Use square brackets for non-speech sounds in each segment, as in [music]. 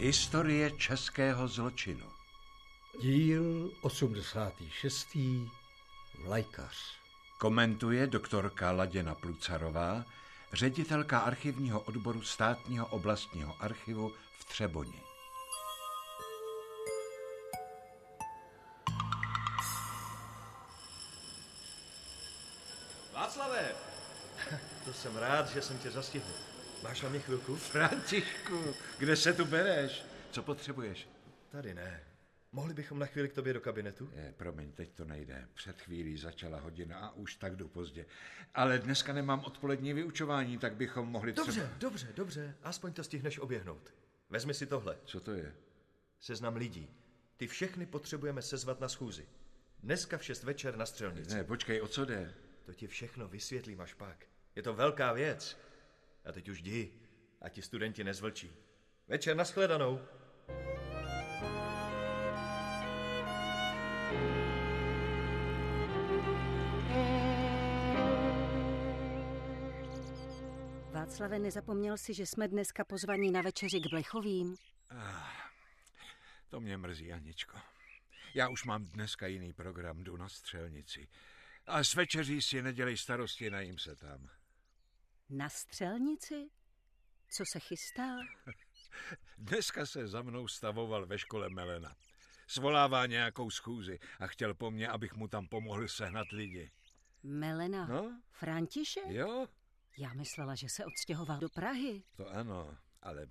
Historie českého zločinu. Díl 86. Vlajkař. Komentuje doktorka Laděna Plucarová, ředitelka archivního odboru státního oblastního archivu v Třeboni. Václave! To jsem rád, že jsem tě zastihl. Máš na mě chvilku? [laughs] Františku, kde se tu bereš? Co potřebuješ? Tady ne. Mohli bychom na chvíli k tobě do kabinetu? Je, promiň, teď to nejde. Před chvílí začala hodina a už tak jdu pozdě. Ale dneska nemám odpolední vyučování, tak bychom mohli třeba... Dobře, dobře, dobře. Aspoň to stihneš oběhnout. Vezmi si tohle. Co to je? Seznam lidí. Ty všechny potřebujeme sezvat na schůzi. Dneska v 6 večer na střelnici. Ne, počkej, o co jde? To ti všechno vysvětlím až pak. Je to velká věc. A teď už jdi, a ti studenti nezvlčí. Večer nashledanou. Václave, nezapomněl si, že jsme dneska pozvaní na večeři k Blechovým? Ah, to mě mrzí, Aničko. Já už mám dneska jiný program, jdu na střelnici. A s večeří si nedělej starosti, najím se tam. Na střelnici? Co se chystá? [laughs] Dneska se za mnou stavoval ve škole Melena. Svolává nějakou schůzi a chtěl po mně, abych mu tam pomohl sehnat lidi. Melena? No? František? Jo, Já myslela, že se odstěhoval do Prahy. to ano, ale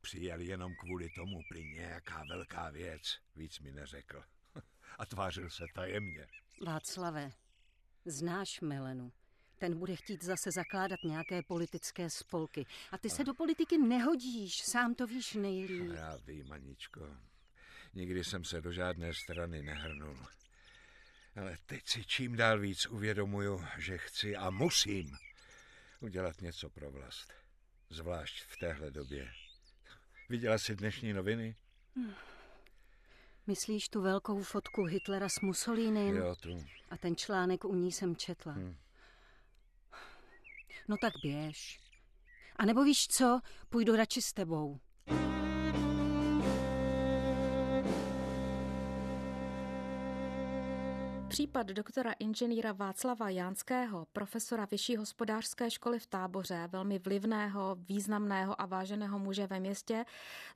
přijel jenom kvůli tomu prý nějaká velká věc. Víc mi neřekl. [laughs] A tvářil se tajemně. Václave, znáš Melenu. Ten bude chtít zase zakládat nějaké politické spolky. A ty se do politiky nehodíš, sám to víš nejlíp. Já vím, Aničko. Nikdy jsem se do žádné strany nehrnul. Ale teď si čím dál víc uvědomuju, že chci a musím udělat něco pro vlast. Zvlášť v téhle době. Viděla jsi dnešní noviny? Myslíš tu velkou fotku Hitlera s Mussolínem? Jo, tu. A ten článek u ní jsem četla. Hm. No tak běž. A nebo víš co, půjdu radši s tebou. Případ doktora inženýra Václava Jánského, profesora Vyšší hospodářské školy v Táboře, velmi vlivného, významného a váženého muže ve městě,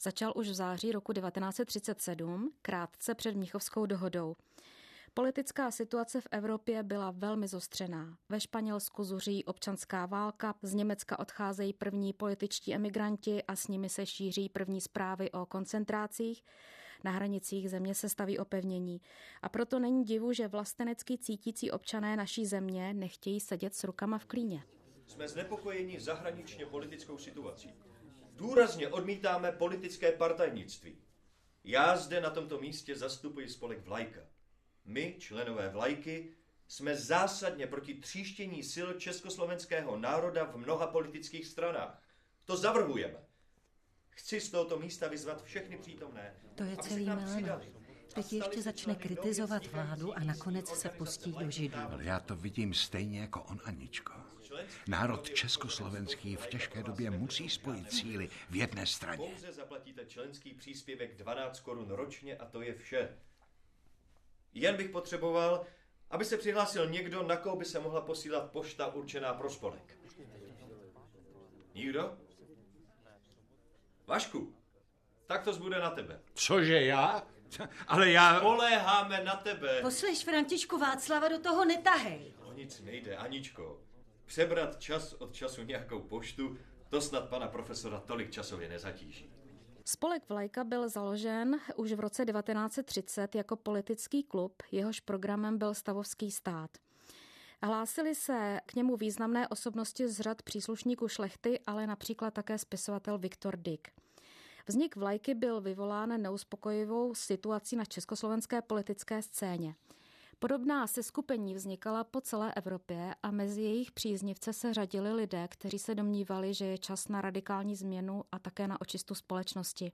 začal už v září roku 1937, krátce před Mnichovskou dohodou. Politická situace v Evropě byla velmi zostřená. Ve Španělsku zuří občanská válka, z Německa odcházejí první političtí emigranti a s nimi se šíří první zprávy o koncentrácích. Na hranicích země se staví opevnění. A proto není divu, že vlastenecky cítící občané naší země nechtějí sedět s rukama v klíně. Jsme znepokojeni zahraničně politickou situací. Důrazně odmítáme politické partajnictví. Já zde na tomto místě zastupuji spolek Vlajka. My, členové Vlajky, jsme zásadně proti tříštění sil československého národa v mnoha politických stranách. To zavrhujeme. Chci z tohoto místa vyzvat všechny přítomné. To je aby se celý nám přidali. Teď ještě začne kritizovat vládu a nakonec se pustí do židů. Ale já to vidím stejně jako on, Aničko. Národ československý v těžké době musí spojit síly v jedné straně. Pouze zaplatíte členský příspěvek 12 korun ročně a to je vše. Jen bych potřeboval, aby se přihlásil někdo, na koho by se mohla posílat pošta určená pro spolek. Nikdo? Vašku, tak to zbude na tebe. Cože já? [laughs] Ale já... Poléháme na tebe. Posleš Františku Václava do toho netahej. O nic nejde, Aničko. Přebrat čas od času nějakou poštu, to snad pana profesora tolik časově nezatíží. Spolek Vlajka byl založen už v roce 1930 jako politický klub, jehož programem byl stavovský stát. Hlásili se k němu významné osobnosti z řad příslušníků šlechty, ale například také spisovatel Viktor Dick. Vznik vlajky byl vyvolán neuspokojivou situací na československé politické scéně. Podobná seskupení vznikala po celé Evropě a mezi jejich příznivce se řadili lidé, kteří se domnívali, že je čas na radikální změnu a také na očistu společnosti.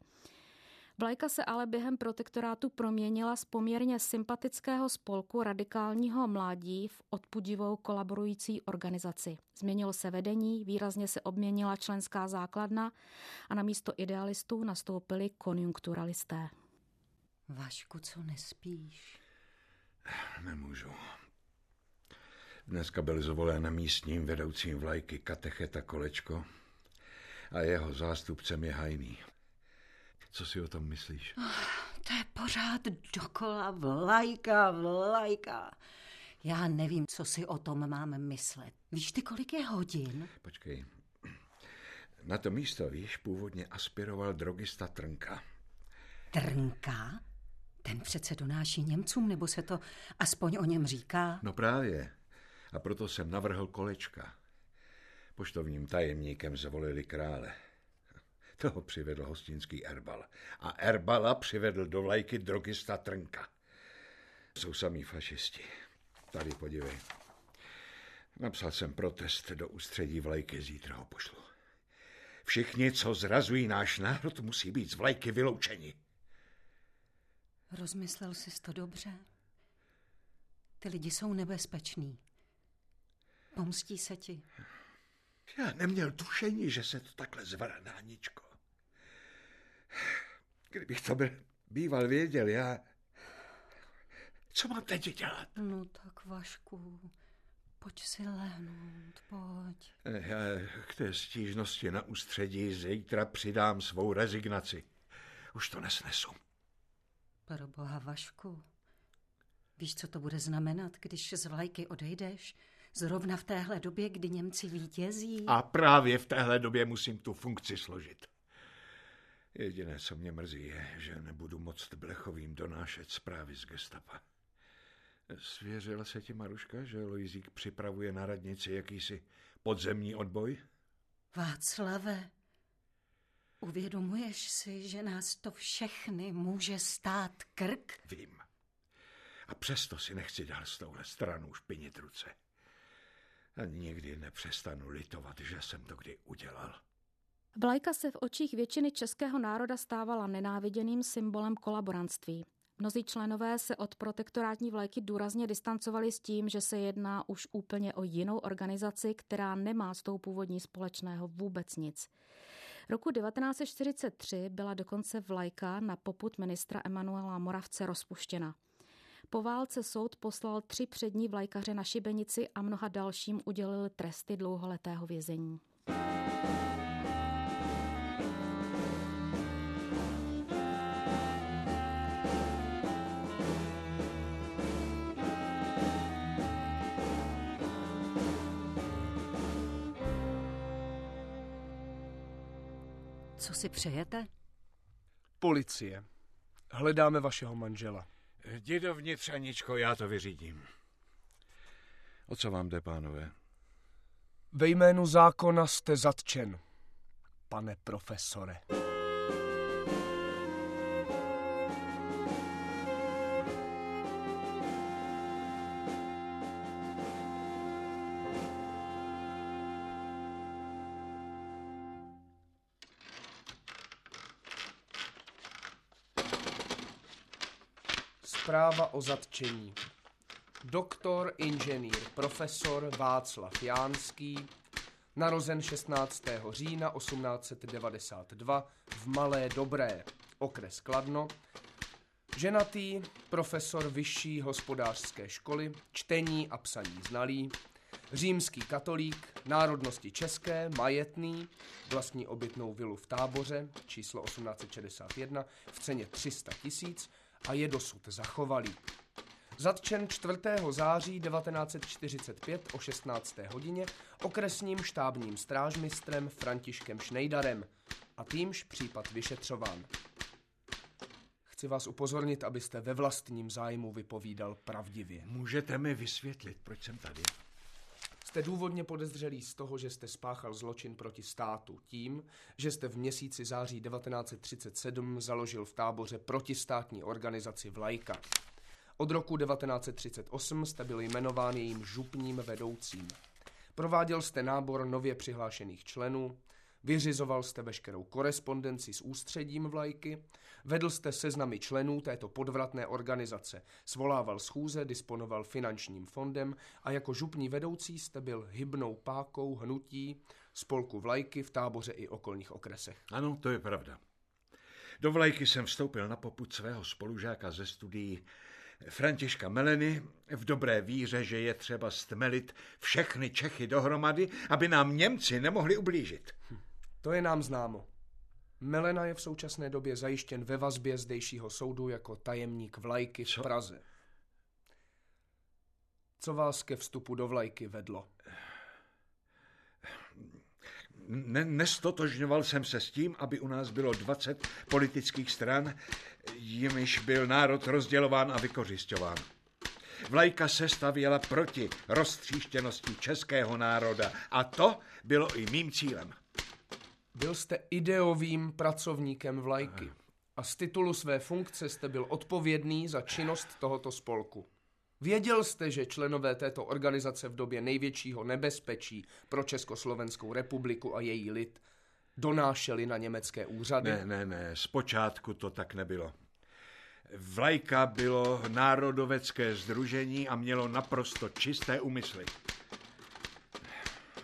Vlajka se ale během protektorátu proměnila z poměrně sympatického spolku radikálního mládí v odpudivou kolaborující organizaci. Změnilo se vedení, výrazně se obměnila členská základna a na místo idealistů nastoupili konjunkturalisté. Vašku, co nespíš? Nemůžu. Dneska byl zvolen místním vedoucím vlajky katecheta Kolečko a jeho zástupcem je Hajný. Co si o tom myslíš? Oh, to je pořád dokola vlajka, vlajka. Já nevím, co si o tom mám myslet. Víš ty, kolik je hodin? Počkej. Na to místo, víš, původně aspiroval drogista Trnka. Trnka? Ten přece donáší Němcům, nebo se to aspoň o něm říká? No právě. A proto jsem navrhl kolečka. Poštovním tajemníkem zvolili krále. Toho přivedl hostinský Erbal. A Erbala přivedl do vlajky drogista Trnka. Jsou samý fašisti. Tady podívej. Napsal jsem protest do ústředí vlajky, zítra ho pošlu. Všichni, co zrazují náš národ, musí být z vlajky vyloučeni. Rozmyslel jsi to dobře? Ty lidi jsou nebezpeční. Pomstí se ti. Já neměl tušení, že se to takhle zvrhne, Aničko. Kdybych to byl býval věděl, já... Co mám teď dělat? No tak, Vašku, pojď si lehnout, pojď. Já k té stížnosti na ústředí zítra přidám svou rezignaci. Už to nesnesu. Pro boha, Vašku. Víš, co to bude znamenat, když z vlajky odejdeš? Zrovna v téhle době, kdy Němci vítězí. A právě v téhle době musím tu funkci složit. Jediné, co mě mrzí, je, že nebudu moct Blechovým donášet zprávy z gestapa. Svěřila se ti Maruška, že Lojzík připravuje na radnici jakýsi podzemní odboj? Václave, uvědomuješ si, že nás to všechny může stát krk? Vím. A přesto si nechci dál s touhle stranou špinit ruce. A nikdy nepřestanu litovat, že jsem to kdy udělal. Vlajka se v očích většiny českého národa stávala nenáviděným symbolem kolaborantství. Mnozí členové se od protektorátní vlajky důrazně distancovali s tím, že se jedná už úplně o jinou organizaci, která nemá s tou původní společného vůbec nic. Roku 1943 byla dokonce vlajka na poput ministra Emanuela Moravce rozpuštěna. Po válce soud poslal tři přední vlajkaře na šibenici a mnoha dalším udělil tresty dlouholetého vězení. Co si přejete? Policie. Hledáme vašeho manžela. Jdi dovnitř, Aničko, já to vyřídím. O co vám jde, pánové? Ve jménu zákona jste zatčen, pane profesore. Zpráva o zatčení. Doktor, inženýr, profesor Václav Jánský, narozen 16. října 1892 v Malé Dobré, okres Kladno, ženatý, profesor vyšší hospodářské školy, čtení a psaní znalý, římský katolík, národnosti české, majetný, vlastní obytnou vilu v táboře, číslo 1861, v ceně 300 tisíc, a je dosud zachovalý. Zatčen 4. září 1945 o 16. hodině okresním štábním strážmistrem Františkem Schneiderem a týmž případ vyšetřován. Chci vás upozornit, abyste ve vlastním zájmu vypovídal pravdivě. Můžete mi vysvětlit, proč jsem tady? Jste důvodně podezřelý z toho, že jste spáchal zločin proti státu tím, že jste v měsíci září 1937 založil v táboře protistátní organizaci Vlajka. Od roku 1938 jste byl jmenován jejím župním vedoucím. Prováděl jste nábor nově přihlášených členů, Vyřizoval jste veškerou korespondenci s ústředím vlajky, vedl jste seznamy členů této podvratné organizace, svolával schůze, disponoval finančním fondem a jako župní vedoucí jste byl hybnou pákou hnutí spolku vlajky v táboře i okolních okresech. Ano, to je pravda. Do vlajky jsem vstoupil na poput svého spolužáka ze studií Františka Meleny v dobré víře, že je třeba stmelit všechny Čechy dohromady, aby nám Němci nemohli ublížit. To je nám známo. Melena je v současné době zajištěn ve vazbě zdejšího soudu jako tajemník vlajky v Co? Praze. Co vás ke vstupu do vlajky vedlo? Ne- nestotožňoval jsem se s tím, aby u nás bylo 20 politických stran, jimiž byl národ rozdělován a vykořišťován. Vlajka se stavěla proti roztříštěnosti českého národa a to bylo i mým cílem. Byl jste ideovým pracovníkem vlajky a z titulu své funkce jste byl odpovědný za činnost tohoto spolku. Věděl jste, že členové této organizace v době největšího nebezpečí pro Československou republiku a její lid donášeli na německé úřady? Ne, ne, ne, zpočátku to tak nebylo. Vlajka bylo národovecké združení a mělo naprosto čisté úmysly.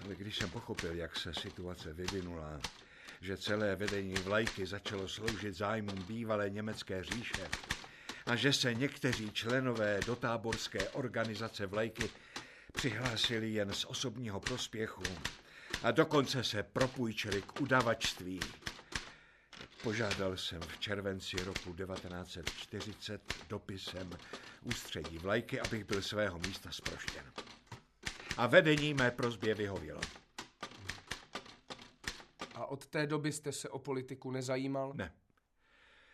Když jsem pochopil, jak se situace vyvinula, že celé vedení vlajky začalo sloužit zájmům bývalé německé říše a že se někteří členové dotáborské organizace vlajky přihlásili jen z osobního prospěchu a dokonce se propůjčili k udavačství, Požádal jsem v červenci roku 1940 dopisem ústředí vlajky, abych byl svého místa zproštěn. A vedení mé prozbě vyhovělo. A od té doby jste se o politiku nezajímal? Ne.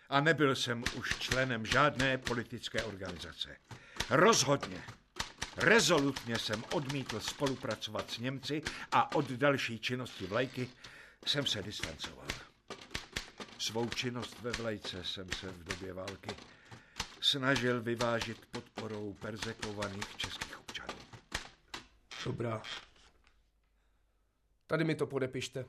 A nebyl jsem už členem žádné politické organizace. Rozhodně, rezolutně jsem odmítl spolupracovat s Němci a od další činnosti vlajky jsem se distancoval. Svou činnost ve vlajce jsem se v době války snažil vyvážit podporou perzekovaných českých. Dobrá. Tady mi to podepište.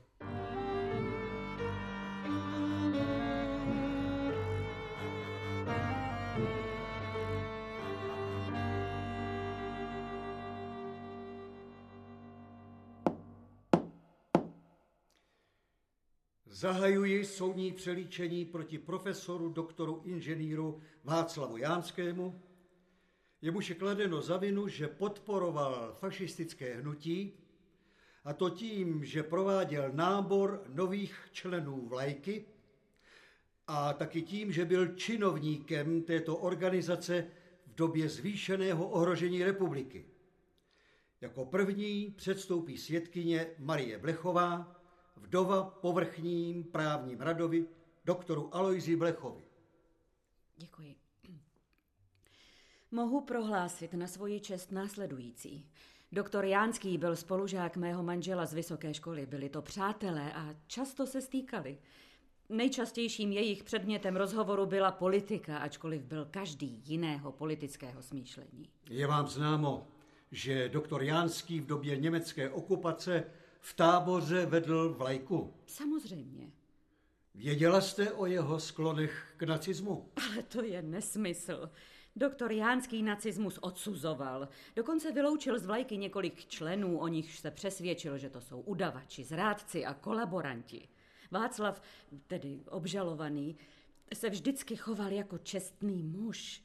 Zahajuji soudní přelíčení proti profesoru, doktoru inženýru Václavu Jánskému, jemuž je kladeno za vinu, že podporoval fašistické hnutí, a to tím, že prováděl nábor nových členů vlajky a taky tím, že byl činovníkem této organizace v době zvýšeného ohrožení republiky. Jako první předstoupí svědkyně Marie Blechová, vdova povrchním právním radovi doktoru Alojzi Blechovi. Děkuji. Mohu prohlásit na svoji čest následující. Doktor Jánský byl spolužák mého manžela z vysoké školy. Byli to přátelé a často se stýkali. Nejčastějším jejich předmětem rozhovoru byla politika, ačkoliv byl každý jiného politického smýšlení. Je vám známo, že doktor Jánský v době německé okupace v táboře vedl vlajku. Samozřejmě. Věděla jste o jeho sklonech k nacismu? Ale to je nesmysl. Doktor Jánský nacismus odsuzoval. Dokonce vyloučil z vlajky několik členů, o nichž se přesvědčil, že to jsou udavači, zrádci a kolaboranti. Václav, tedy obžalovaný, se vždycky choval jako čestný muž.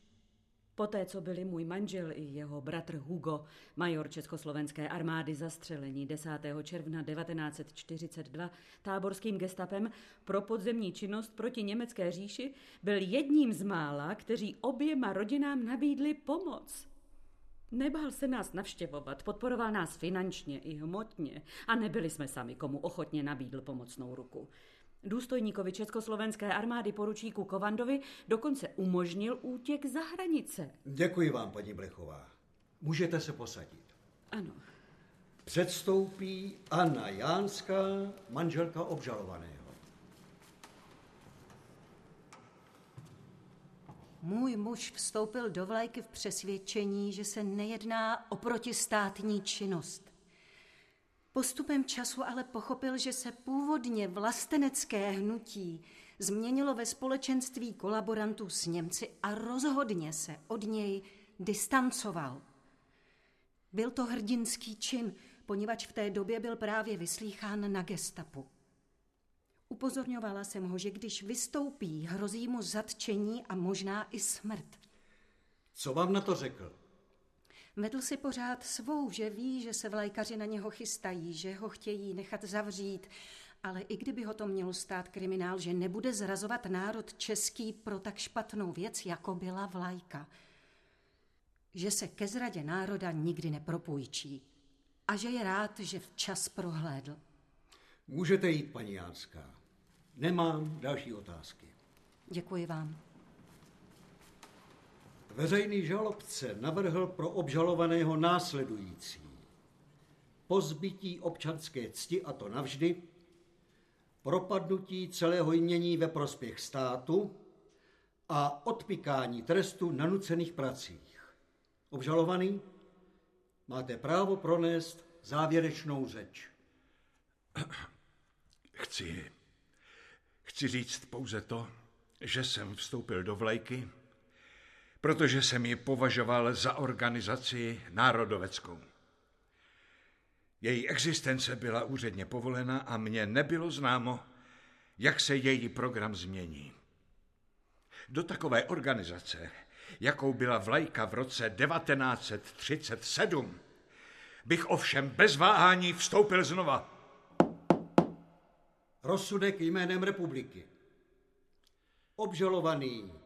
Poté, co byli můj manžel i jeho bratr Hugo, major Československé armády zastřelení 10. června 1942 táborským gestapem pro podzemní činnost proti německé říši, byl jedním z mála, kteří oběma rodinám nabídli pomoc. Nebál se nás navštěvovat, podporoval nás finančně i hmotně a nebyli jsme sami, komu ochotně nabídl pomocnou ruku. Důstojníkovi Československé armády poručíku Kovandovi dokonce umožnil útěk za hranice. Děkuji vám, paní Blechová. Můžete se posadit. Ano. Předstoupí Anna Jánská, manželka obžalovaného. Můj muž vstoupil do vlajky v přesvědčení, že se nejedná o protistátní činnost. Postupem času ale pochopil, že se původně vlastenecké hnutí změnilo ve společenství kolaborantů s Němci a rozhodně se od něj distancoval. Byl to hrdinský čin, poněvadž v té době byl právě vyslýchán na gestapu. Upozorňovala jsem ho, že když vystoupí, hrozí mu zatčení a možná i smrt. Co vám na to řekl? Vedl si pořád svou, že ví, že se vlajkaři na něho chystají, že ho chtějí nechat zavřít, ale i kdyby ho to mělo stát kriminál, že nebude zrazovat národ český pro tak špatnou věc, jako byla vlajka. Že se ke zradě národa nikdy nepropůjčí a že je rád, že včas prohlédl. Můžete jít, paní Jánská. Nemám další otázky. Děkuji vám. Veřejný žalobce navrhl pro obžalovaného následující. Pozbytí občanské cti, a to navždy, propadnutí celého jmění ve prospěch státu a odpikání trestu na nucených pracích. Obžalovaný, máte právo pronést závěrečnou řeč. Chci, chci říct pouze to, že jsem vstoupil do vlajky, protože jsem ji považoval za organizaci národoveckou. Její existence byla úředně povolena a mně nebylo známo, jak se její program změní. Do takové organizace, jakou byla vlajka v roce 1937, bych ovšem bez váhání vstoupil znova. Rozsudek jménem republiky. Obžalovaný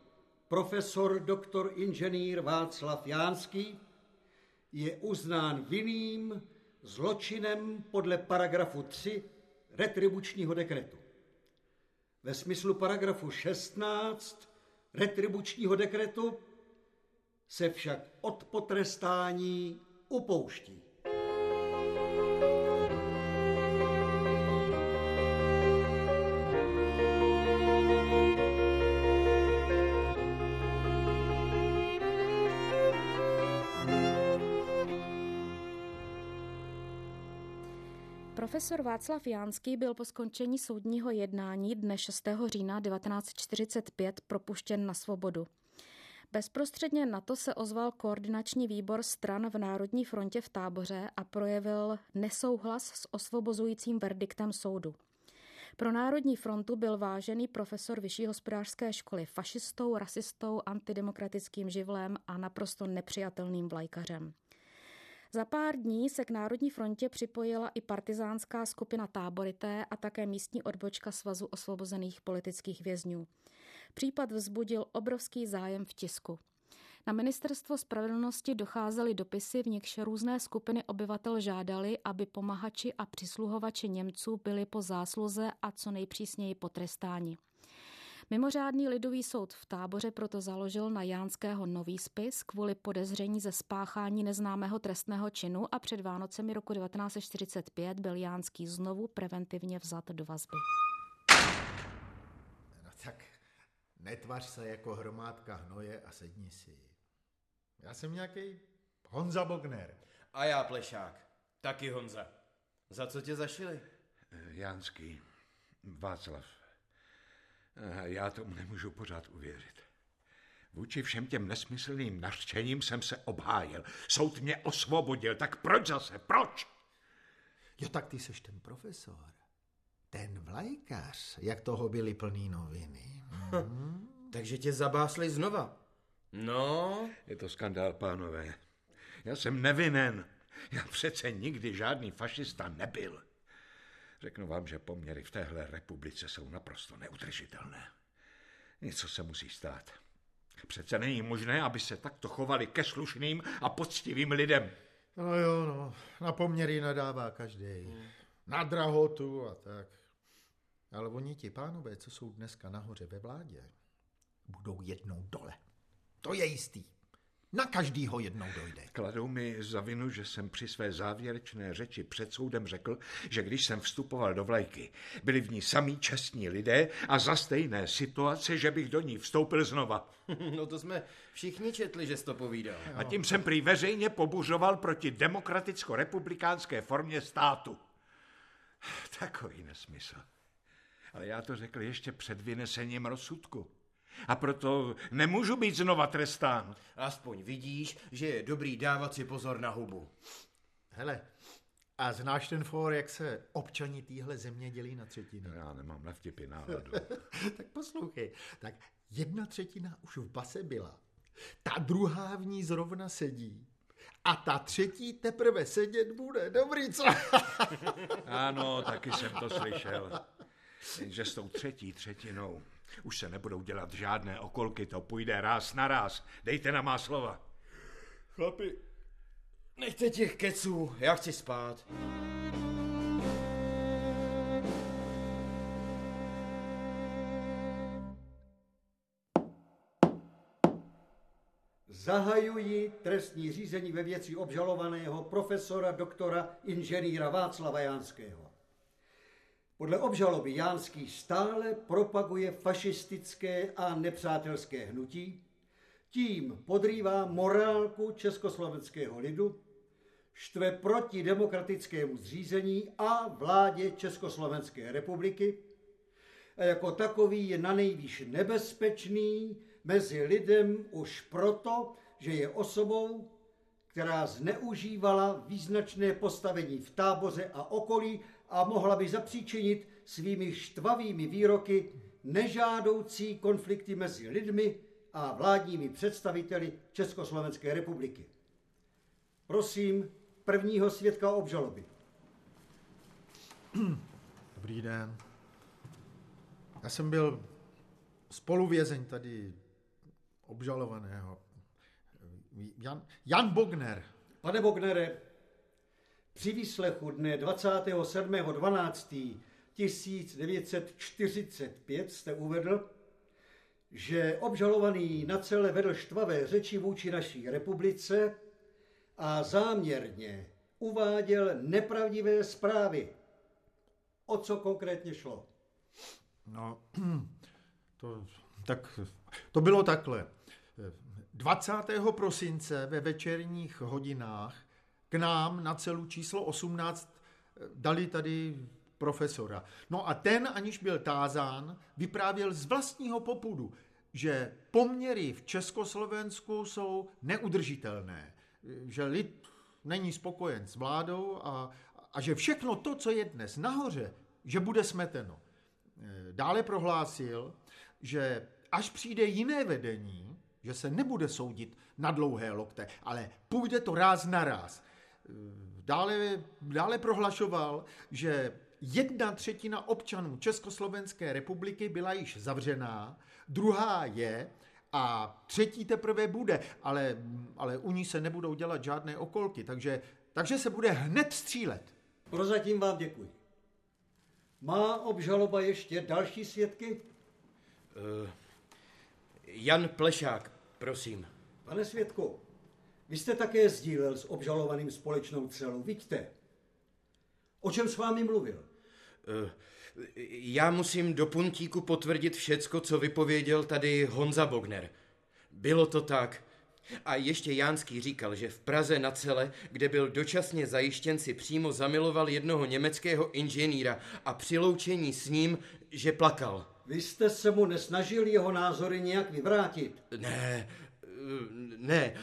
profesor doktor inženýr Václav Jánský je uznán vinným zločinem podle paragrafu 3 retribučního dekretu. Ve smyslu paragrafu 16 retribučního dekretu se však od potrestání upouští. Profesor Václav Jánský byl po skončení soudního jednání dne 6. října 1945 propuštěn na svobodu. Bezprostředně na to se ozval koordinační výbor stran v Národní frontě v táboře a projevil nesouhlas s osvobozujícím verdiktem soudu. Pro Národní frontu byl vážený profesor Vyšší hospodářské školy fašistou, rasistou, antidemokratickým živlem a naprosto nepřijatelným vlajkařem. Za pár dní se k Národní frontě připojila i partizánská skupina Táborité a také místní odbočka Svazu osvobozených politických vězňů. Případ vzbudil obrovský zájem v tisku. Na ministerstvo spravedlnosti docházely dopisy, v nichž různé skupiny obyvatel žádali, aby pomahači a přisluhovači Němců byli po zásluze a co nejpřísněji potrestáni. Mimořádný lidový soud v táboře proto založil na Jánského nový spis kvůli podezření ze spáchání neznámého trestného činu a před Vánocemi roku 1945 byl Jánský znovu preventivně vzat do vazby. No tak netvař se jako hromádka hnoje a sedni si. Já jsem nějaký Honza Bogner. A já plešák. Taky Honza. Za co tě zašili? Jánský, Václav. Já tomu nemůžu pořád uvěřit. Vůči všem těm nesmyslným nařčením jsem se obhájil. Soud mě osvobodil, tak proč zase, proč? Jo, tak ty seš ten profesor. Ten vlajkař, jak toho byly plný noviny. [laughs] Hmm. Takže tě zabásli znova. No? Je to skandál, pánové. Já jsem nevinen. Já přece nikdy žádný fašista nebyl. Řeknu vám, že poměry v téhle republice jsou naprosto neudržitelné. Něco se musí stát. Přece není možné, aby se takto chovali ke slušným a poctivým lidem. No jo, no, na poměry nadává každý. Hmm. Na drahotu a tak. Ale oni ti pánové, co jsou dneska nahoře ve vládě, budou jednou dole. To je jistý. Na každýho jednou dojde. Kladou mi za vinu, že jsem při své závěrečné řeči před soudem řekl, že když jsem vstupoval do vlajky, byli v ní samí čestní lidé a za stejné situace, že bych do ní vstoupil znova. [laughs] No to jsme všichni četli, že jsi to povídal. A tím jsem prý veřejně pobuřoval proti demokraticko-republikánské formě státu. [sighs] Takový nesmysl. Ale já to řekl ještě před vynesením rozsudku. A proto nemůžu být znova trestán. Aspoň vidíš, že je dobrý dávat si pozor na hubu. Hele, a znáš ten for, jak se občani téhle země dělí na třetiny? Já nemám na vtipy náladu. [laughs] tak poslouchej, tak jedna třetina už v base byla. Ta druhá v ní zrovna sedí. A ta třetí teprve sedět bude. Dobrý, co? [laughs] ano, taky jsem to slyšel. Jenže s tou třetí třetinou už se nebudou dělat žádné okolky, to půjde ráz na ráz. Dejte na má slova. Chlapi, nechte těch keců, já chci spát. Zahajuji trestní řízení ve věci obžalovaného profesora doktora inženýra Václava Jánského. Podle obžaloby Jánský stále propaguje fašistické a nepřátelské hnutí, tím podrývá morálku československého lidu, štve proti demokratickému zřízení a vládě Československé republiky a jako takový je na nejvýš nebezpečný mezi lidem už proto, že je osobou, která zneužívala význačné postavení v táboře a okolí a mohla by zapříčinit svými štvavými výroky nežádoucí konflikty mezi lidmi a vládními představiteli Československé republiky. Prosím prvního svědka obžaloby. Dobrý den. Já jsem byl spoluvězeň tady obžalovaného. Jan, Jan Bogner. Pane Bognere, při výslechu dne 27.12.1945 jste uvedl, že obžalovaný na celé vedl štvavé řeči vůči naší republice a záměrně uváděl nepravdivé zprávy. O co konkrétně šlo? No, [clears throat] to, tak, to bylo takhle. 20. prosince ve večerních hodinách nám na celu číslo 18 dali tady profesora. No a ten, aniž byl tázán, vyprávěl z vlastního popudu, že poměry v Československu jsou neudržitelné, že lid není spokojen s vládou a, a že všechno to, co je dnes nahoře, že bude smeteno. Dále prohlásil, že až přijde jiné vedení, že se nebude soudit na dlouhé lokte, ale půjde to ráz na ráz. Dále, dále prohlašoval, že jedna třetina občanů Československé republiky byla již zavřená, druhá je a třetí teprve bude, ale, ale u ní se nebudou dělat žádné okolky, takže, takže se bude hned střílet. Prozatím vám děkuji. Má obžaloba ještě další svědky? Uh, Jan Plešák, prosím. Pane svědku, vy jste také sdílel s obžalovaným společnou celu, vidíte? O čem s vámi mluvil? Uh, já musím do puntíku potvrdit všecko, co vypověděl tady Honza Bogner. Bylo to tak. A ještě Jánský říkal, že v Praze na cele, kde byl dočasně zajištěn, si přímo zamiloval jednoho německého inženýra a při loučení s ním, že plakal. Vy jste se mu nesnažil jeho názory nějak vyvrátit? Ne, ne,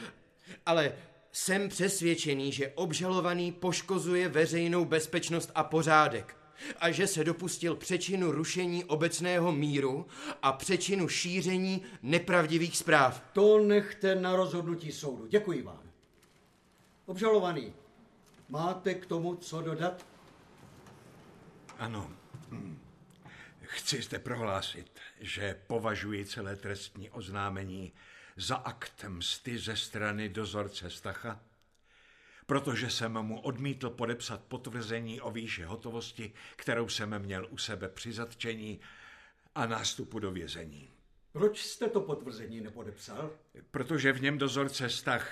ale jsem přesvědčený, že obžalovaný poškozuje veřejnou bezpečnost a pořádek a že se dopustil přečinu rušení obecného míru a přečinu šíření nepravdivých zpráv. To nechte na rozhodnutí soudu. Děkuji vám. Obžalovaný, máte k tomu co dodat? Ano. Chci zde prohlásit, že považuji celé trestní oznámení za akt msty ze strany dozorce Stacha, protože jsem mu odmítl podepsat potvrzení o výši hotovosti, kterou jsem měl u sebe při zatčení a nástupu do vězení. Proč jste to potvrzení nepodepsal? Protože v něm dozorce Stach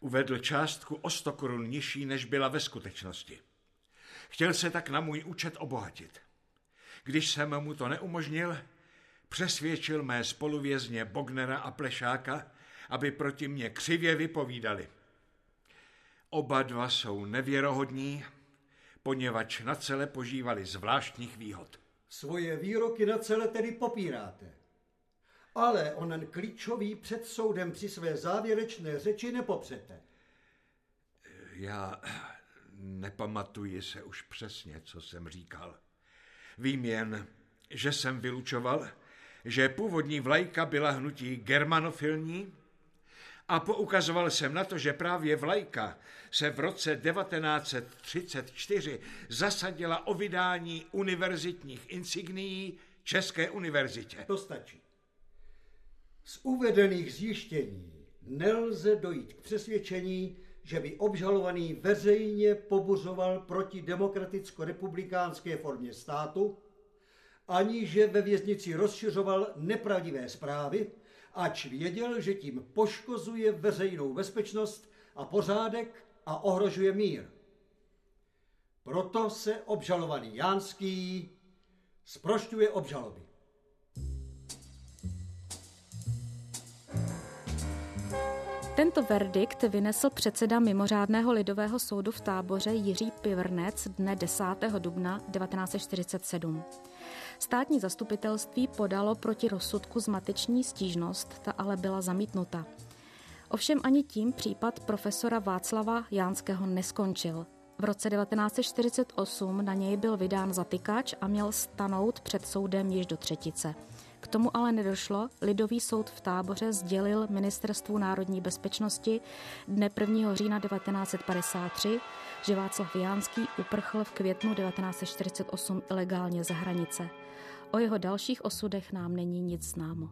uvedl částku o 100 korun nižší, než byla ve skutečnosti. Chtěl se tak na můj účet obohatit. Když jsem mu to neumožnil, přesvědčil mé spoluvězně Bognera a Plešáka, aby proti mně křivě vypovídali. Oba dva jsou nevěrohodní, poněvadž na celé požívali zvláštních výhod. Svoje výroky na celé tedy popíráte. Ale onen klíčový před soudem při své závěrečné řeči nepopřete. Já nepamatuji se už přesně, co jsem říkal. Vím jen, že jsem vylučoval, že původní vlajka byla hnutí germanofilní a poukazoval jsem na to, že právě vlajka se v roce 1934 zasadila o vydání univerzitních insignií České univerzitě. To stačí. Z uvedených zjištění nelze dojít k přesvědčení, že by obžalovaný veřejně pobuřoval proti demokraticko-republikánské formě státu, ani že ve věznici rozšiřoval nepravdivé zprávy, ač věděl, že tím poškozuje veřejnou bezpečnost a pořádek a ohrožuje mír. Proto se obžalovaný Jánský sprošťuje obžaloby. Tento verdikt vynesl předseda mimořádného lidového soudu v táboře Jiří Pivrnec dne 10. dubna 1947. Státní zastupitelství podalo proti rozsudku zmateční stížnost, ta ale byla zamítnuta. Ovšem ani tím případ profesora Václava Jánského neskončil. V roce 1948 na něj byl vydán zatykač a měl stanout před soudem již do třetice. K tomu ale nedošlo. Lidový soud v táboře sdělil Ministerstvu národní bezpečnosti dne 1. října 1953, že Václav Jánský uprchl v květnu 1948 ilegálně za hranice. O jeho dalších osudech nám není nic známo.